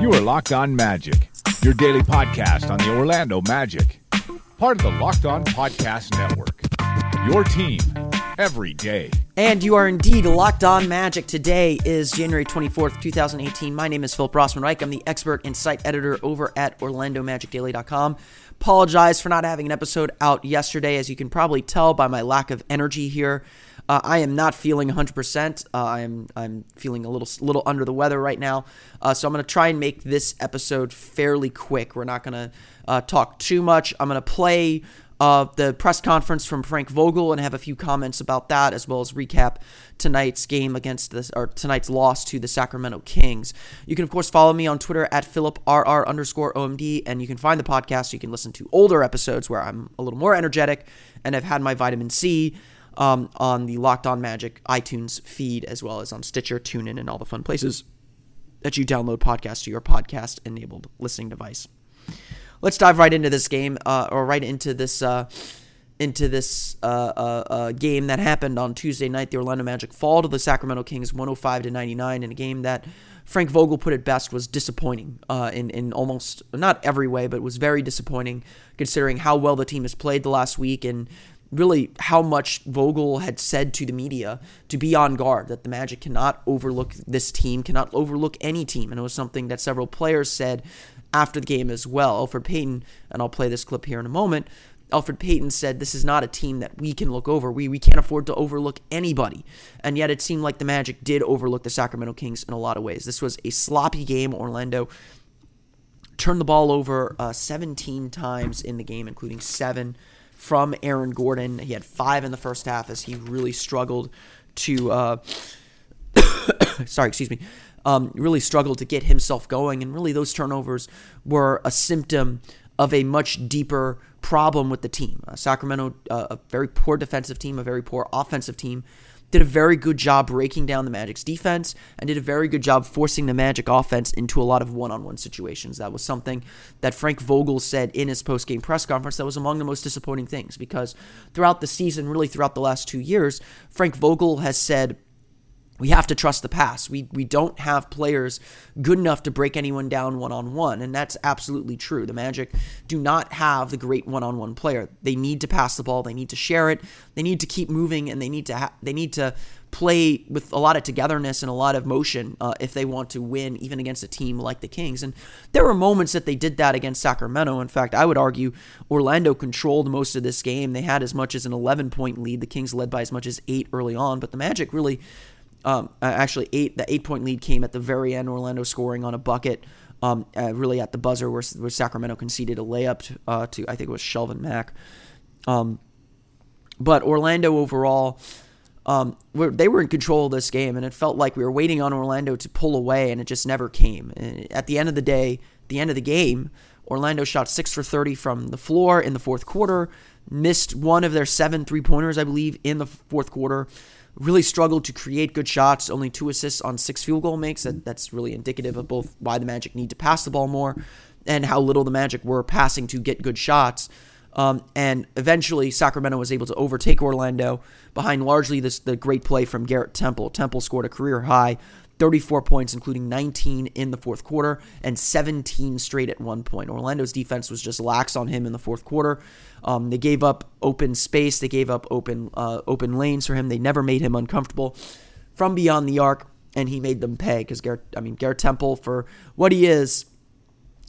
You are Locked On Magic, your daily podcast on the Orlando Magic, part of the Locked On Podcast Network. Your team every day. And you are indeed locked on magic. Today is January 24th, 2018. My name is Philip Rossman Reich. I'm the expert and site editor over at OrlandoMagicDaily.com. Apologize for not having an episode out yesterday. As you can probably tell by my lack of energy here, uh, I am not feeling 100%. Uh, I am I'm feeling a little little under the weather right now. Uh, so I'm going to try and make this episode fairly quick. We're not going to uh, talk too much. I'm going to play uh, the press conference from Frank Vogel and have a few comments about that, as well as recap tonight's game against this or tonight's loss to the Sacramento Kings. You can of course follow me on Twitter at PhilipRR underscore OMD, and you can find the podcast. You can listen to older episodes where I'm a little more energetic and I've had my vitamin C. Um, on the Locked On Magic iTunes feed, as well as on Stitcher, TuneIn, and all the fun places that you download podcasts to your podcast enabled listening device let's dive right into this game, uh, or right into this uh, into this uh, uh, uh, game that happened on Tuesday night. The Orlando Magic fall to the Sacramento Kings, 105 to 99, in a game that Frank Vogel put it best was disappointing uh, in in almost not every way, but was very disappointing considering how well the team has played the last week and really how much Vogel had said to the media to be on guard that the Magic cannot overlook this team, cannot overlook any team. And it was something that several players said after the game as well. Elfrid Payton, and I'll play this clip here in a moment. Elfrid Payton said, This is not a team that we can look over. We, we can't afford to overlook anybody. And yet it seemed like the Magic did overlook the Sacramento Kings in a lot of ways. This was a sloppy game. Orlando turned the ball over uh, 17 times in the game, including seven from Aaron Gordon. He had five in the first half as he really struggled to, uh, sorry, excuse me, um, really struggled to get himself going. And really, those turnovers were a symptom of a much deeper problem with the team. Uh, Sacramento, uh, a very poor defensive team, a very poor offensive team did a very good job breaking down the Magic's defense and did a very good job forcing the Magic offense into a lot of one on one situations. That was something that Frank Vogel said in his post game press conference that was among the most disappointing things because throughout the season, really throughout the last two years, Frank Vogel has said, we have to trust the pass. We we don't have players good enough to break anyone down one on one, and that's absolutely true. The Magic do not have the great one on one player. They need to pass the ball. They need to share it. They need to keep moving, and they need to ha- they need to play with a lot of togetherness and a lot of motion uh, if they want to win, even against a team like the Kings. And there were moments that they did that against Sacramento. In fact, I would argue Orlando controlled most of this game. They had as much as an 11 point lead. The Kings led by as much as eight early on, but the Magic really um, uh, actually, eight the eight point lead came at the very end. Orlando scoring on a bucket, um, uh, really at the buzzer, where, where Sacramento conceded a layup to, uh, to I think it was Shelvin Mack. Um, but Orlando overall, um, they were in control of this game, and it felt like we were waiting on Orlando to pull away, and it just never came. At the end of the day, the end of the game, Orlando shot six for thirty from the floor in the fourth quarter, missed one of their seven three pointers, I believe, in the fourth quarter really struggled to create good shots. Only two assists on six field goal makes. That, that's really indicative of both why the Magic need to pass the ball more and how little the Magic were passing to get good shots. Um, and eventually, Sacramento was able to overtake Orlando behind largely this the great play from Garrett Temple. Temple scored a career high 34 points, including 19 in the fourth quarter and 17 straight at one point. Orlando's defense was just lax on him in the fourth quarter. Um, they gave up open space, they gave up open uh, open lanes for him. They never made him uncomfortable from beyond the arc, and he made them pay because Garrett, I mean Garrett Temple for what he is,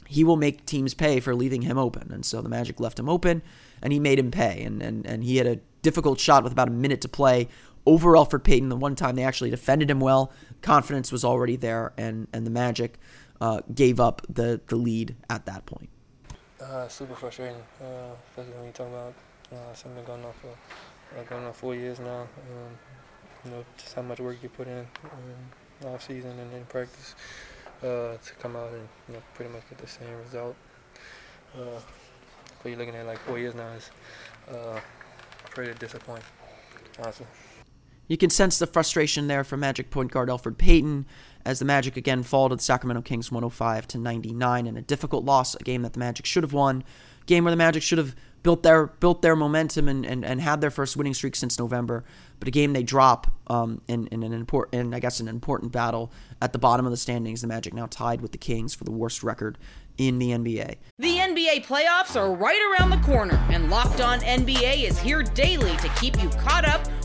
he will make teams pay for leaving him open. And so the Magic left him open, and he made him pay. And and and he had a difficult shot with about a minute to play over Elfrid Payton. The one time they actually defended him well, confidence was already there, and and the Magic uh, gave up the the lead at that point. Uh, super frustrating, uh, especially when you talk about uh, something going on for uh, going on four years now. Um, you know, just how much work you put in um, off season and in practice uh, to come out and you know pretty much get the same result. Uh, but you're looking at like four years now is uh, pretty disappointing, honestly. You can sense the frustration there from Magic point guard Elfrid Payton as the Magic again fall to the Sacramento Kings 105 to 99 in a difficult loss, a game that the Magic should have won, game where the Magic should have built their built their momentum and, and, and had their first winning streak since November, but a game they drop um, in, in an important in I guess an important battle at the bottom of the standings. The Magic now tied with the Kings for the worst record in the NBA. The NBA playoffs are right around the corner, and Locked On NBA is here daily to keep you caught up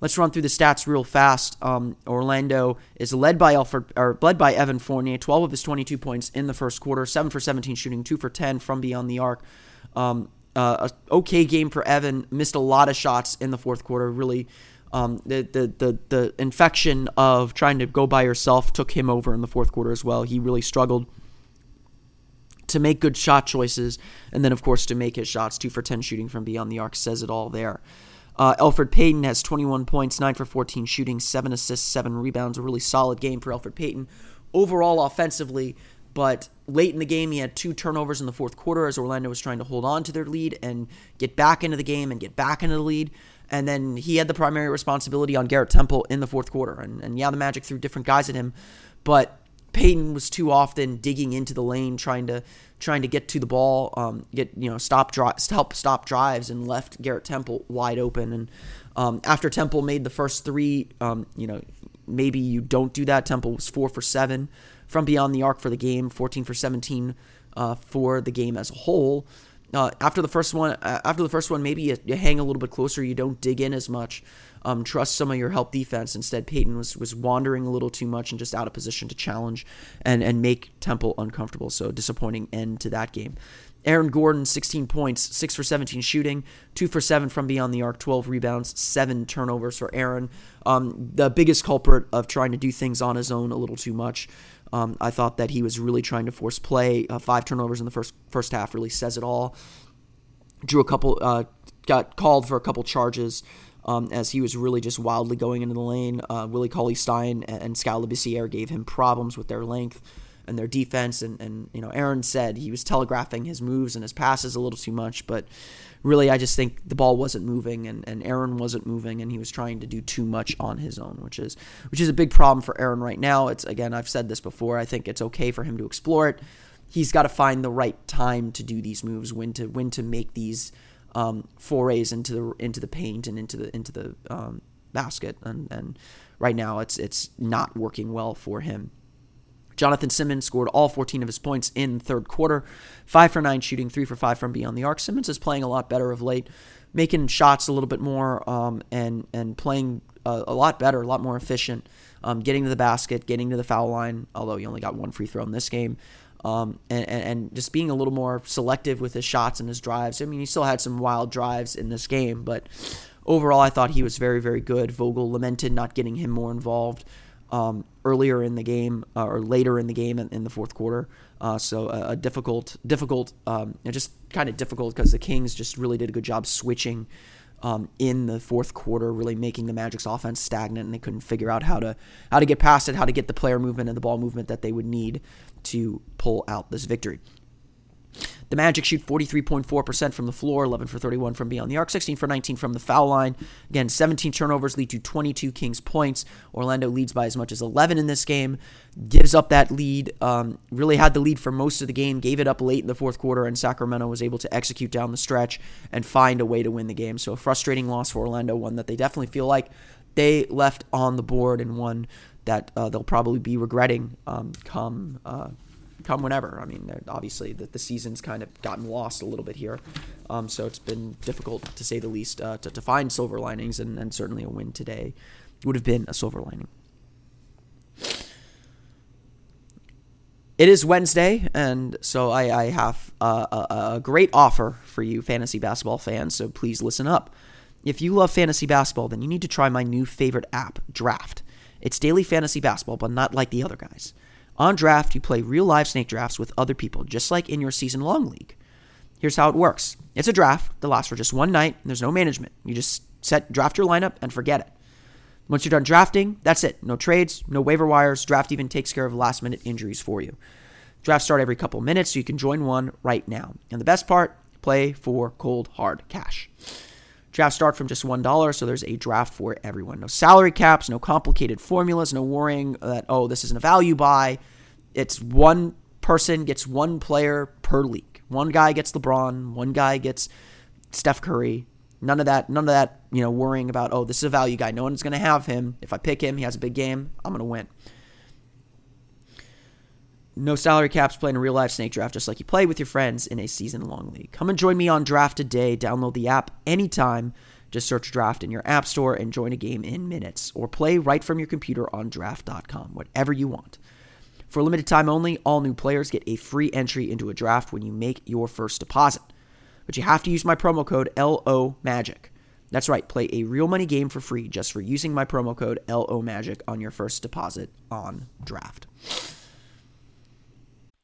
Let's run through the stats real fast. Um, Orlando is led by Elfrid, or led by Evan Fournier. Twelve of his twenty-two points in the first quarter. Seven for seventeen shooting. Two for ten from beyond the arc. Um, uh, a okay game for Evan. Missed a lot of shots in the fourth quarter. Really, um, the, the the the infection of trying to go by yourself took him over in the fourth quarter as well. He really struggled to make good shot choices, and then of course to make his shots. Two for ten shooting from beyond the arc says it all there. Uh, Elfrid Payton has 21 points, 9 for 14 shooting, 7 assists, 7 rebounds. A really solid game for Elfrid Payton. Overall, offensively, but late in the game, he had two turnovers in the fourth quarter as Orlando was trying to hold on to their lead and get back into the game and get back into the lead. And then he had the primary responsibility on Garrett Temple in the fourth quarter. And, and yeah, the Magic threw different guys at him, but Payton was too often digging into the lane, trying to trying to get to the ball, um, get you know stop help stop drives, and left Garrett Temple wide open. And um, after Temple made the first three, um, you know maybe you don't do that. Temple was four for seven from beyond the arc for the game, fourteen for seventeen uh, for the game as a whole. Uh, after the first one, uh, after the first one, maybe you, you, hang a little bit closer. You don't dig in as much. Um, trust some of your help defense. Instead, Payton was was wandering a little too much and just out of position to challenge and and make Temple uncomfortable. So disappointing end to that game. Aaron Gordon, 16 points, 6 for 17 shooting, 2 for 7 from beyond the arc, 12 rebounds, 7 turnovers for Aaron. Um, the biggest culprit of trying to do things on his own a little too much. Um, I thought that he was really trying to force play. Uh, five turnovers in the first first half really says it all. Drew a couple, uh, got called for a couple charges um, as he was really just wildly going into the lane. Uh, Willie Cauley Stein and, and Labissiere gave him problems with their length and their defense. And, and, you know, Aaron said he was telegraphing his moves and his passes a little too much. But really, I just think the ball wasn't moving and, and Aaron wasn't moving and he was trying to do too much on his own, which is which is a big problem for Aaron right now. It's again, I've said this before. I think it's okay for him to explore it. He's got to find the right time to do these moves, when to when to make these um, forays into the into the paint and into the into the um, basket, and, and right now it's it's not working well for him. Jonathan Simmons scored all 14 of his points in third quarter, five for nine shooting, three for five from beyond the arc. Simmons is playing a lot better of late, making shots a little bit more, um, and and playing a, a, lot better, a lot more efficient, um, getting to the basket, getting to the foul line. Although he only got one free throw in this game, um, and, and, just being a little more selective with his shots and his drives. I mean, he still had some wild drives in this game, but overall, I thought he was very, very good. Vogel lamented not getting him more involved um, earlier in the game uh, or later in the game in, in the fourth quarter. Uh, so a, a, difficult, difficult, um, just kind of difficult because the Kings just really did a good job switching. Um, in the fourth quarter, really making the Magic's offense stagnant, and they couldn't figure out how to how to get past it, how to get the player movement and the ball movement that they would need to pull out this victory. The Magic shoot 43.4% from the floor, 11 for 31 from beyond the arc, 16 for 19 from the foul line. Again, 17 turnovers lead to 22 Kings points. Orlando leads by as much as 11 in this game, gives up that lead, um, really had the lead for most of the game, gave it up late in the fourth quarter, and Sacramento was able to execute down the stretch and find a way to win the game. So a frustrating loss for Orlando, one that they definitely feel like they left on the board and one that uh, they'll probably be regretting um, come uh, come whenever. I mean, obviously the, the season's kind of gotten lost a little bit here, um, so it's been difficult to say the least uh, to, to find silver linings, and, and certainly a win today would have been a silver lining. it is Wednesday, and so I, I have a, a, a great offer for you, fantasy basketball fans. So please listen up. If you love fantasy basketball, then you need to try my new favorite app, Draft. It's daily fantasy basketball, but not like the other guys. On Draft, you play real live snake drafts with other people, just like in your season long league. Here's how it works it's a draft that lasts for just one night, and there's no management. You just set draft your lineup and forget it. Once you're done drafting, that's it. No trades, no waiver wires. Draft even takes care of last minute injuries for you. Drafts start every couple minutes, so you can join one right now. And the best part, play for cold hard cash. Drafts start from just $1, so there's a draft for everyone. No salary caps, no complicated formulas, no worrying that, oh, this isn't a value buy. It's one person gets one player per league. One guy gets LeBron, one guy gets Steph Curry. None of that, none of that, you know, worrying about, oh, this is a value guy. No one's going to have him. If I pick him, he has a big game, I'm going to win. No salary caps, playing a real life snake draft just like you play with your friends in a season long league. Come and join me on Draft today. Download the app anytime. Just search Draft in your app store and join a game in minutes, or play right from your computer on draft.com, whatever you want. For a limited time only, all new players get a free entry into a draft when you make your first deposit. But you have to use my promo code LOMAGIC. That's right, play a real money game for free just for using my promo code LOMAGIC on your first deposit on draft.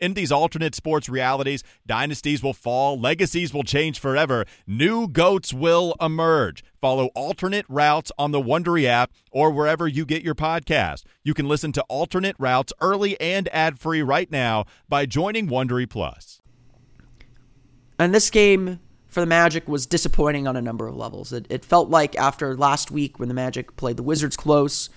In these alternate sports realities, dynasties will fall, legacies will change forever, new goats will emerge. Follow alternate routes on the Wondery app or wherever you get your podcast. You can listen to alternate routes early and ad-free right now by joining Wondery Plus. And this game for the Magic was disappointing on a number of levels. It, it felt like after last week when the Magic played the Wizards close,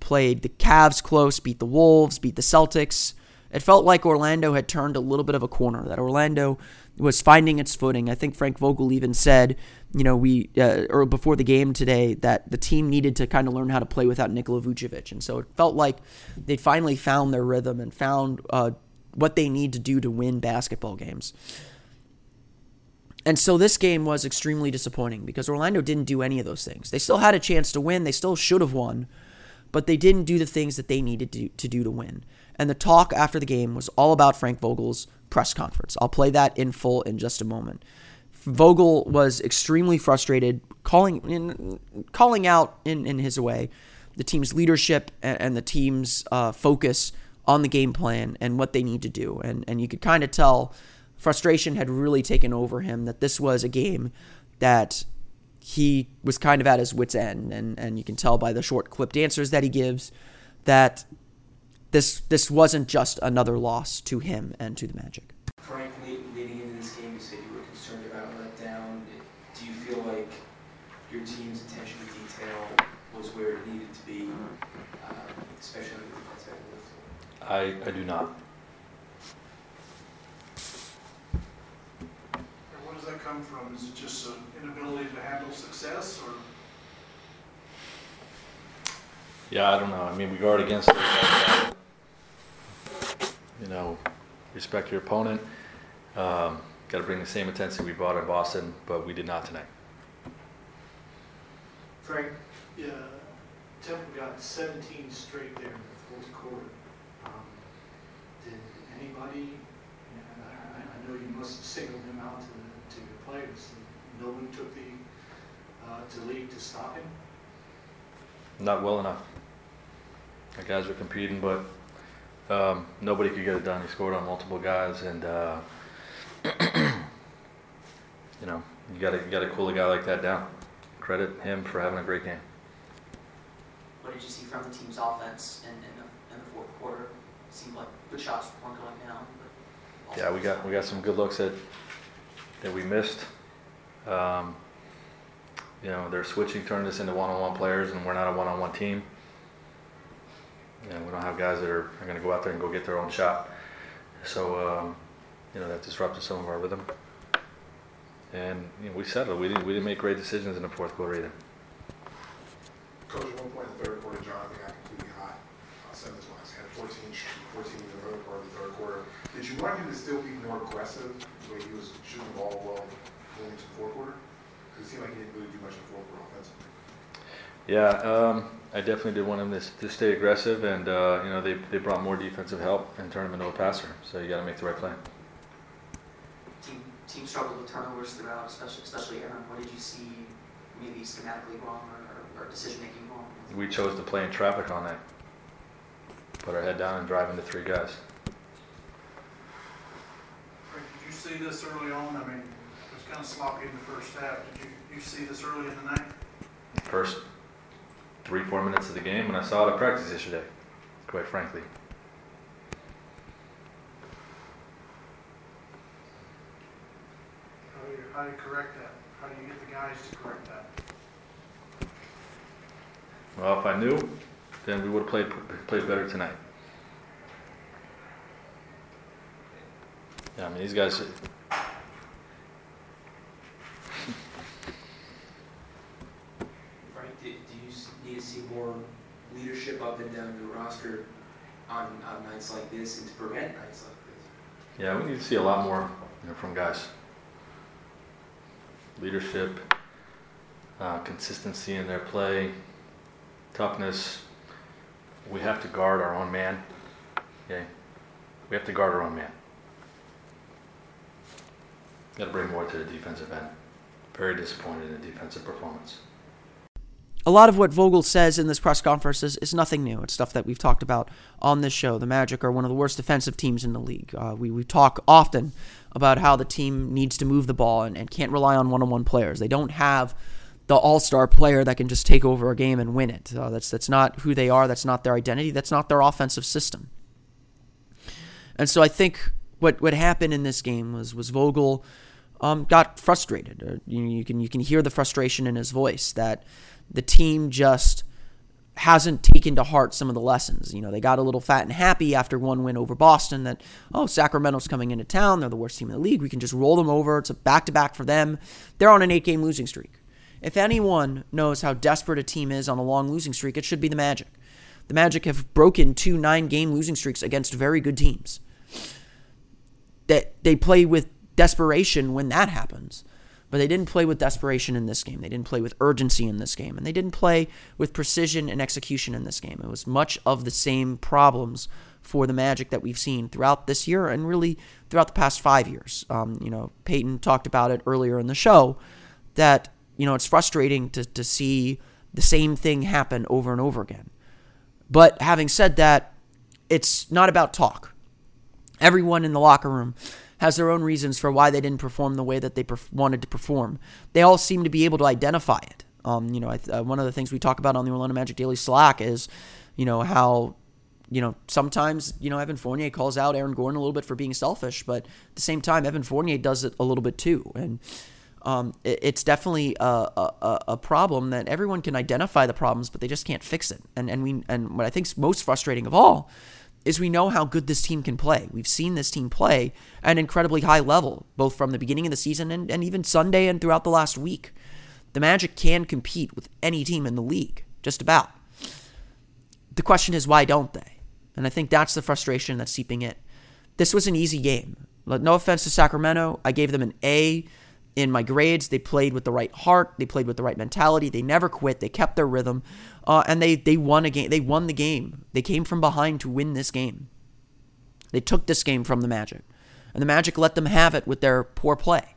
played the Cavs close, beat the Wolves, beat the Celtics, it felt like Orlando had turned a little bit of a corner, that Orlando was finding its footing. I think Frank Vogel even said, you know, we, uh, or before the game today, that the team needed to kind of learn how to play without Nikola Vucevic. And so it felt like they finally found their rhythm and found uh, what they need to do to win basketball games. And so this game was extremely disappointing because Orlando didn't do any of those things. They still had a chance to win, they still should have won, but they didn't do the things that they needed to, to do to win. And the talk after the game was all about Frank Vogel's press conference. I'll play that in full in just a moment. Vogel was extremely frustrated, calling in, calling out in, in his way the team's leadership and, and the team's uh, focus on the game plan and what they need to do. And and you could kind of tell frustration had really taken over him that this was a game that he was kind of at his wits end and and you can tell by the short clipped answers that he gives that this this wasn't just another loss to him and to the Magic. Frank, leading into this game, you said you were concerned about a letdown. Do you feel like your team's attention to detail was where it needed to be, uh, especially on the defensive end? I, I do not. And where does that come from? Is it just an inability to handle success, or Yeah, I don't know. I mean, we guard against it. You know, respect your opponent. Um, Got to bring the same intensity we brought in Boston, but we did not tonight. Frank, yeah, Temple got 17 straight there in the fourth quarter. Um, did anybody, I, I know you must have singled him out to, the, to your players, no one took the uh, to lead to stop him? Not well enough. The guys were competing, but um, nobody could get it done. He scored on multiple guys, and uh, you know you got to you got to cool a guy like that down. Credit him for having a great game. What did you see from the team's offense in, in, the, in the fourth quarter? It seemed like the shots weren't going down. But... Yeah, we got we got some good looks that that we missed. Um, you know, they're switching, turning this into one-on-one players, and we're not a one-on-one team. And we don't have guys that are, are going to go out there and go get their own shot. So, um, you know, that disrupted some of our rhythm. And you know, we settled. We didn't we didn't make great decisions in the fourth quarter either. Coach, at one point in the third quarter, Jonathan got completely hot. Uh, Simmons wise, had 14, 14 in the part of the third quarter. Did you want him to still be more aggressive the way he was shooting the ball well going into the fourth quarter? Because it seemed like he didn't really do much in the fourth quarter offensively. Yeah, um, I definitely did want him to, to stay aggressive, and uh, you know they, they brought more defensive help and turned him into a passer. So you got to make the right play. Team, team struggled with turnovers throughout, especially, especially Aaron. What did you see maybe schematically wrong or, or, or decision making wrong? We chose to play in traffic on that. Put our head down and drive into three guys. Did you see this early on? I mean, it was kind of sloppy in the first half. Did you, you see this early in the night? First three, four minutes of the game, and I saw it at practice yesterday, quite frankly. How do you, how do you correct that? How do you get the guys to correct that? Well, if I knew, then we would have played played better tonight. Yeah, I mean these guys. Frank, do, do you s- need to see more leadership up and down the roster on, on nights like this and to prevent nights like this? Yeah, we need to see a lot more you know, from guys. Leadership, uh, consistency in their play, toughness. We have to guard our own man. Okay, we have to guard our own man. Got to bring more to the defensive end. Very disappointed in the defensive performance. A lot of what Vogel says in this press conference is, is nothing new. It's stuff that we've talked about on this show. The Magic are one of the worst defensive teams in the league. Uh, we, we talk often about how the team needs to move the ball and, and can't rely on one on one players. They don't have the all star player that can just take over a game and win it. Uh, that's, that's not who they are. That's not their identity. That's not their offensive system. And so I think what, what happened in this game was, was Vogel um, got frustrated. Uh, you, you, can, you can hear the frustration in his voice that the team just hasn't taken to heart some of the lessons. You know, they got a little fat and happy after one win over Boston that, oh, Sacramento's coming into town. They're the worst team in the league. We can just roll them over. It's a back to back for them. They're on an eight game losing streak. If anyone knows how desperate a team is on a long losing streak, it should be the Magic. The Magic have broken two nine game losing streaks against very good teams. That they play with desperation when that happens. But they didn't play with desperation in this game. They didn't play with urgency in this game. And they didn't play with precision and execution in this game. It was much of the same problems for the Magic that we've seen throughout this year and really throughout the past five years. Um, you know, Payton talked about it earlier in the show that, you know, it's frustrating to, to see the same thing happen over and over again. But having said that, it's not about talk. Everyone in the locker room has their own reasons for why they didn't perform the way that they perf- wanted to perform. They all seem to be able to identify it. Um, you know, I, uh, one of the things we talk about on the Orlando Magic Daily Slack is, you know, how, you know, sometimes, you know, Evan Fournier calls out Aaron Gordon a little bit for being selfish, but at the same time, Evan Fournier does it a little bit too. And um, it, it's definitely a, a, a problem that everyone can identify the problems, but they just can't fix it. And, and we, and what I think is most frustrating of all is we know how good this team can play. We've seen this team play at an incredibly high level, both from the beginning of the season and, and even Sunday and throughout the last week. The Magic can compete with any team in the league, just about. The question is, why don't they? And I think that's the frustration that's seeping in. This was an easy game. No offense to Sacramento. I gave them an A in my grades. They played with the right heart. They played with the right mentality. They never quit. They kept their rhythm, uh, and they they won a game. They won the game. They came from behind to win this game. They took this game from the Magic, and the Magic let them have it with their poor play.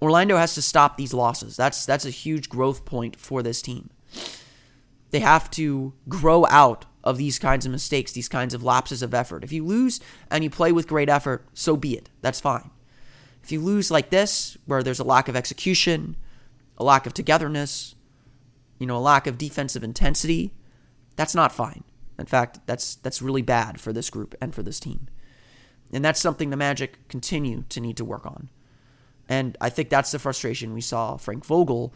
Orlando has to stop these losses. That's that's a huge growth point for this team. They have to grow out of these kinds of mistakes, these kinds of lapses of effort. If you lose and you play with great effort, so be it. That's fine. If you lose like this, where there's a lack of execution, a lack of togetherness, you know, a lack of defensive intensity, that's not fine. In fact, that's that's really bad for this group and for this team. And that's something the Magic continue to need to work on. And I think that's the frustration we saw Frank Vogel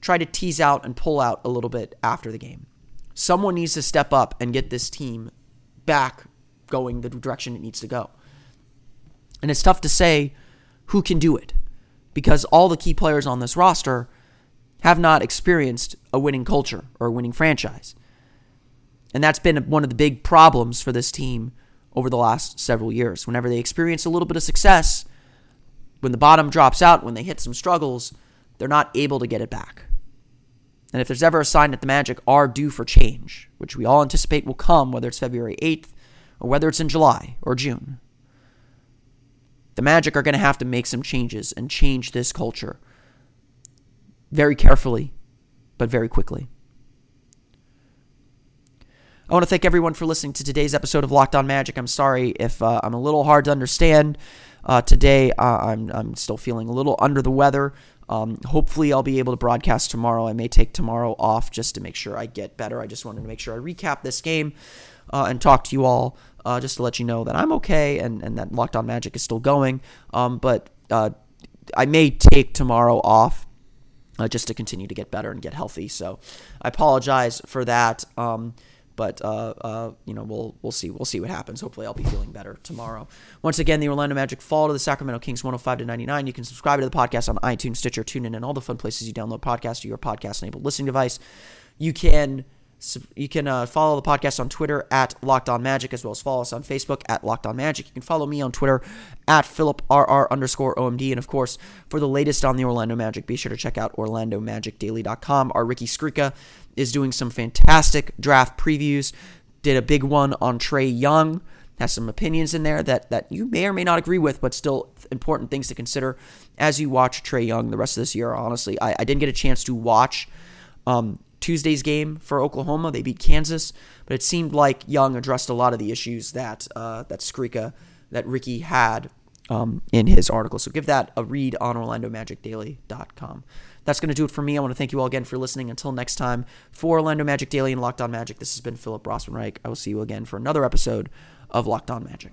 try to tease out and pull out a little bit after the game. Someone needs to step up and get this team back going the direction it needs to go. And it's tough to say who can do it because all the key players on this roster have not experienced a winning culture or a winning franchise. And that's been one of the big problems for this team over the last several years. Whenever they experience a little bit of success, when the bottom drops out, when they hit some struggles, they're not able to get it back. And if there's ever a sign that the Magic are due for change, which we all anticipate will come, whether it's February 8th or whether it's in July or June, the Magic are going to have to make some changes and change this culture very carefully, but very quickly. I want to thank everyone for listening to today's episode of Locked On Magic. I'm sorry if uh, I'm a little hard to understand uh, today. Uh, I'm, I'm still feeling a little under the weather. Um, hopefully, I'll be able to broadcast tomorrow. I may take tomorrow off just to make sure I get better. I just wanted to make sure I recap this game uh, and talk to you all uh, just to let you know that I'm okay and, and that Locked On Magic is still going. Um, but uh, I may take tomorrow off uh, just to continue to get better and get healthy. So I apologize for that. Um, but uh, uh, you know we'll we'll see we'll see what happens. Hopefully I'll be feeling better tomorrow. Once again, the Orlando Magic fall to the Sacramento Kings 105 to 99. You can subscribe to the podcast on iTunes, Stitcher, TuneIn, and all the fun places you download podcasts to your podcast enabled listening device. You can you can uh, follow the podcast on Twitter at Locked On Magic, as well as follow us on Facebook at Locked On Magic. You can follow me on Twitter at PhilipRR underscore OMD. And of course, for the latest on the Orlando Magic, be sure to check out OrlandoMagicDaily.com. Our Ricky Skrika is doing some fantastic draft previews. Did a big one on Trae Young. Has some opinions in there that, that you may or may not agree with, but still important things to consider as you watch Trae Young the rest of this year. Honestly, I, I didn't get a chance to watch um, Tuesday's game for Oklahoma. They beat Kansas, but it seemed like Young addressed a lot of the issues that uh, that Skrika, that Ricky had um, in his article. So give that a read on OrlandoMagicDaily.com. That's going to do it for me. I want to thank you all again for listening. Until next time, for Orlando Magic Daily and Locked On Magic, this has been Philip Rossman Reich. I will see you again for another episode of Locked On Magic.